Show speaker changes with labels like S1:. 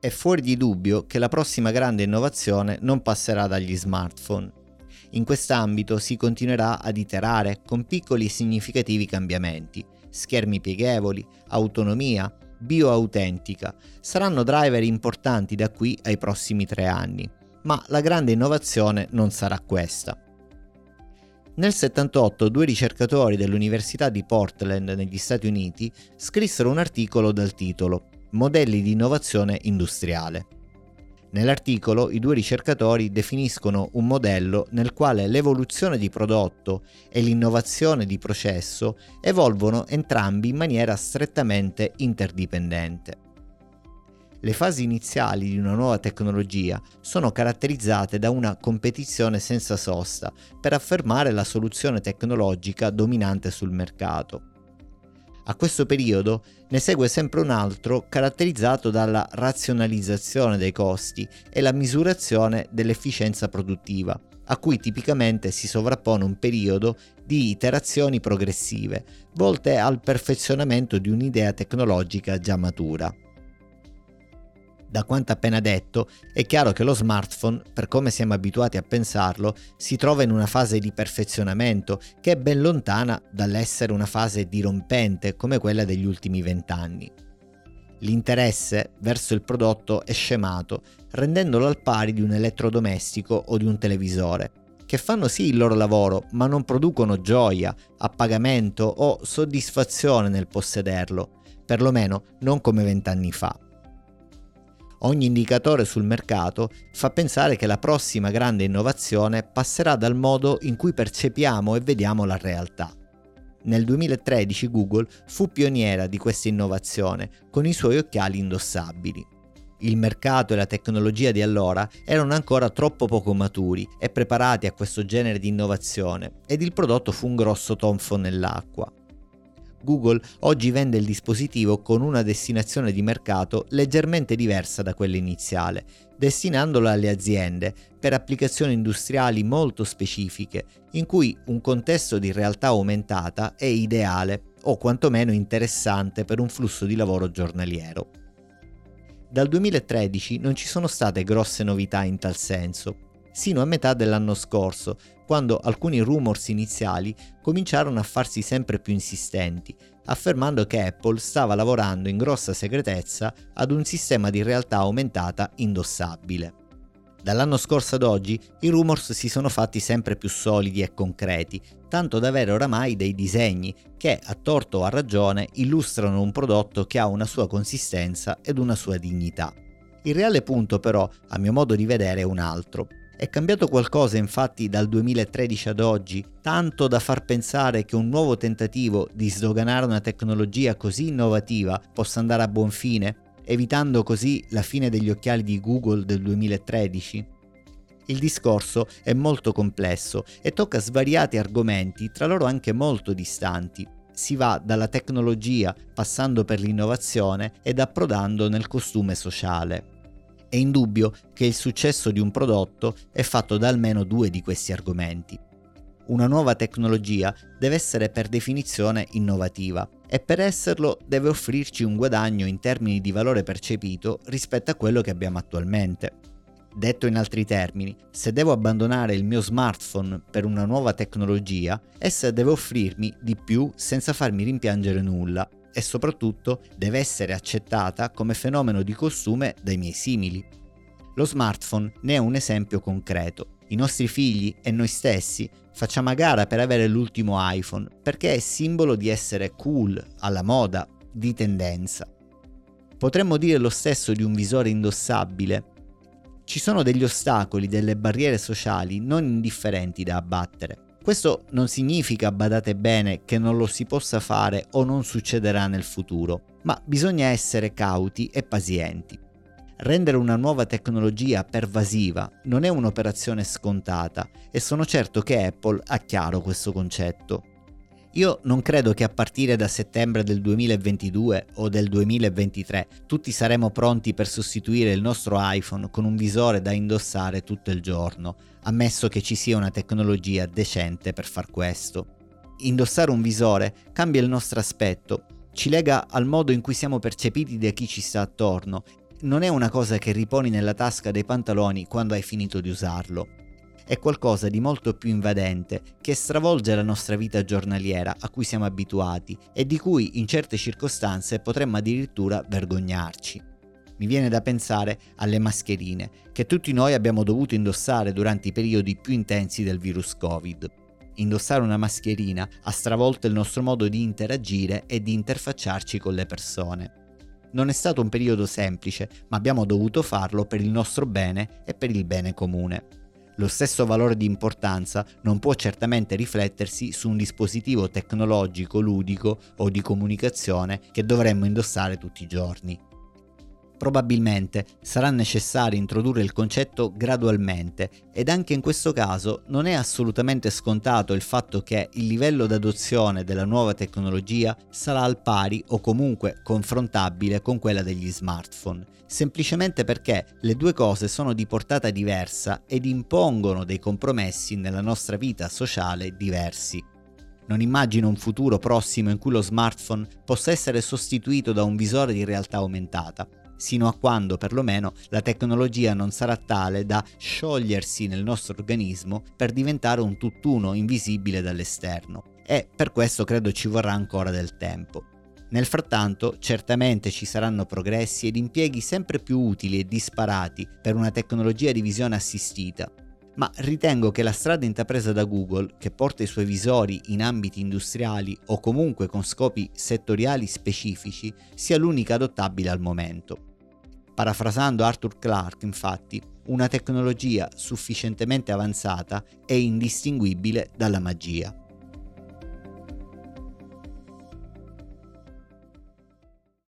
S1: È fuori di dubbio che la prossima grande innovazione non passerà dagli smartphone. In quest'ambito si continuerà ad iterare con piccoli e significativi cambiamenti, schermi pieghevoli, autonomia, bioautentica, saranno driver importanti da qui ai prossimi tre anni, ma la grande innovazione non sarà questa. Nel 78 due ricercatori dell'Università di Portland negli Stati Uniti scrissero un articolo dal titolo Modelli di innovazione industriale. Nell'articolo i due ricercatori definiscono un modello nel quale l'evoluzione di prodotto e l'innovazione di processo evolvono entrambi in maniera strettamente interdipendente. Le fasi iniziali di una nuova tecnologia sono caratterizzate da una competizione senza sosta per affermare la soluzione tecnologica dominante sul mercato. A questo periodo ne segue sempre un altro caratterizzato dalla razionalizzazione dei costi e la misurazione dell'efficienza produttiva, a cui tipicamente si sovrappone un periodo di iterazioni progressive, volte al perfezionamento di un'idea tecnologica già matura. Da quanto appena detto, è chiaro che lo smartphone, per come siamo abituati a pensarlo, si trova in una fase di perfezionamento che è ben lontana dall'essere una fase dirompente come quella degli ultimi vent'anni. L'interesse verso il prodotto è scemato, rendendolo al pari di un elettrodomestico o di un televisore, che fanno sì il loro lavoro, ma non producono gioia, appagamento o soddisfazione nel possederlo, perlomeno non come vent'anni fa. Ogni indicatore sul mercato fa pensare che la prossima grande innovazione passerà dal modo in cui percepiamo e vediamo la realtà. Nel 2013 Google fu pioniera di questa innovazione con i suoi occhiali indossabili. Il mercato e la tecnologia di allora erano ancora troppo poco maturi e preparati a questo genere di innovazione ed il prodotto fu un grosso tonfo nell'acqua. Google oggi vende il dispositivo con una destinazione di mercato leggermente diversa da quella iniziale, destinandolo alle aziende per applicazioni industriali molto specifiche, in cui un contesto di realtà aumentata è ideale o quantomeno interessante per un flusso di lavoro giornaliero. Dal 2013 non ci sono state grosse novità in tal senso, sino a metà dell'anno scorso, quando alcuni rumors iniziali cominciarono a farsi sempre più insistenti, affermando che Apple stava lavorando in grossa segretezza ad un sistema di realtà aumentata indossabile. Dall'anno scorso ad oggi i rumors si sono fatti sempre più solidi e concreti, tanto da avere oramai dei disegni che, a torto o a ragione, illustrano un prodotto che ha una sua consistenza ed una sua dignità. Il reale punto però, a mio modo di vedere, è un altro. È cambiato qualcosa infatti dal 2013 ad oggi, tanto da far pensare che un nuovo tentativo di sdoganare una tecnologia così innovativa possa andare a buon fine, evitando così la fine degli occhiali di Google del 2013? Il discorso è molto complesso e tocca svariati argomenti, tra loro anche molto distanti. Si va dalla tecnologia, passando per l'innovazione ed approdando nel costume sociale. È indubbio che il successo di un prodotto è fatto da almeno due di questi argomenti. Una nuova tecnologia deve essere per definizione innovativa e per esserlo deve offrirci un guadagno in termini di valore percepito rispetto a quello che abbiamo attualmente. Detto in altri termini, se devo abbandonare il mio smartphone per una nuova tecnologia, essa deve offrirmi di più senza farmi rimpiangere nulla e soprattutto deve essere accettata come fenomeno di costume dai miei simili. Lo smartphone ne è un esempio concreto. I nostri figli e noi stessi facciamo a gara per avere l'ultimo iPhone perché è simbolo di essere cool, alla moda, di tendenza. Potremmo dire lo stesso di un visore indossabile. Ci sono degli ostacoli, delle barriere sociali non indifferenti da abbattere. Questo non significa, badate bene, che non lo si possa fare o non succederà nel futuro, ma bisogna essere cauti e pazienti. Rendere una nuova tecnologia pervasiva non è un'operazione scontata e sono certo che Apple ha chiaro questo concetto. Io non credo che a partire da settembre del 2022 o del 2023 tutti saremo pronti per sostituire il nostro iPhone con un visore da indossare tutto il giorno, ammesso che ci sia una tecnologia decente per far questo. Indossare un visore cambia il nostro aspetto, ci lega al modo in cui siamo percepiti da chi ci sta attorno. Non è una cosa che riponi nella tasca dei pantaloni quando hai finito di usarlo. È qualcosa di molto più invadente che stravolge la nostra vita giornaliera a cui siamo abituati e di cui in certe circostanze potremmo addirittura vergognarci. Mi viene da pensare alle mascherine che tutti noi abbiamo dovuto indossare durante i periodi più intensi del virus Covid indossare una mascherina ha stravolto il nostro modo di interagire e di interfacciarci con le persone. Non è stato un periodo semplice, ma abbiamo dovuto farlo per il nostro bene e per il bene comune. Lo stesso valore di importanza non può certamente riflettersi su un dispositivo tecnologico ludico o di comunicazione che dovremmo indossare tutti i giorni. Probabilmente sarà necessario introdurre il concetto gradualmente ed anche in questo caso non è assolutamente scontato il fatto che il livello d'adozione della nuova tecnologia sarà al pari o comunque confrontabile con quella degli smartphone, semplicemente perché le due cose sono di portata diversa ed impongono dei compromessi nella nostra vita sociale diversi. Non immagino un futuro prossimo in cui lo smartphone possa essere sostituito da un visore di realtà aumentata, sino a quando perlomeno la tecnologia non sarà tale da sciogliersi nel nostro organismo per diventare un tutt'uno invisibile dall'esterno. E per questo credo ci vorrà ancora del tempo. Nel frattanto, certamente ci saranno progressi ed impieghi sempre più utili e disparati per una tecnologia di visione assistita, ma ritengo che la strada intrapresa da Google, che porta i suoi visori in ambiti industriali o comunque con scopi settoriali specifici, sia l'unica adottabile al momento. Parafrasando Arthur Clarke, infatti, una tecnologia sufficientemente avanzata è indistinguibile dalla magia.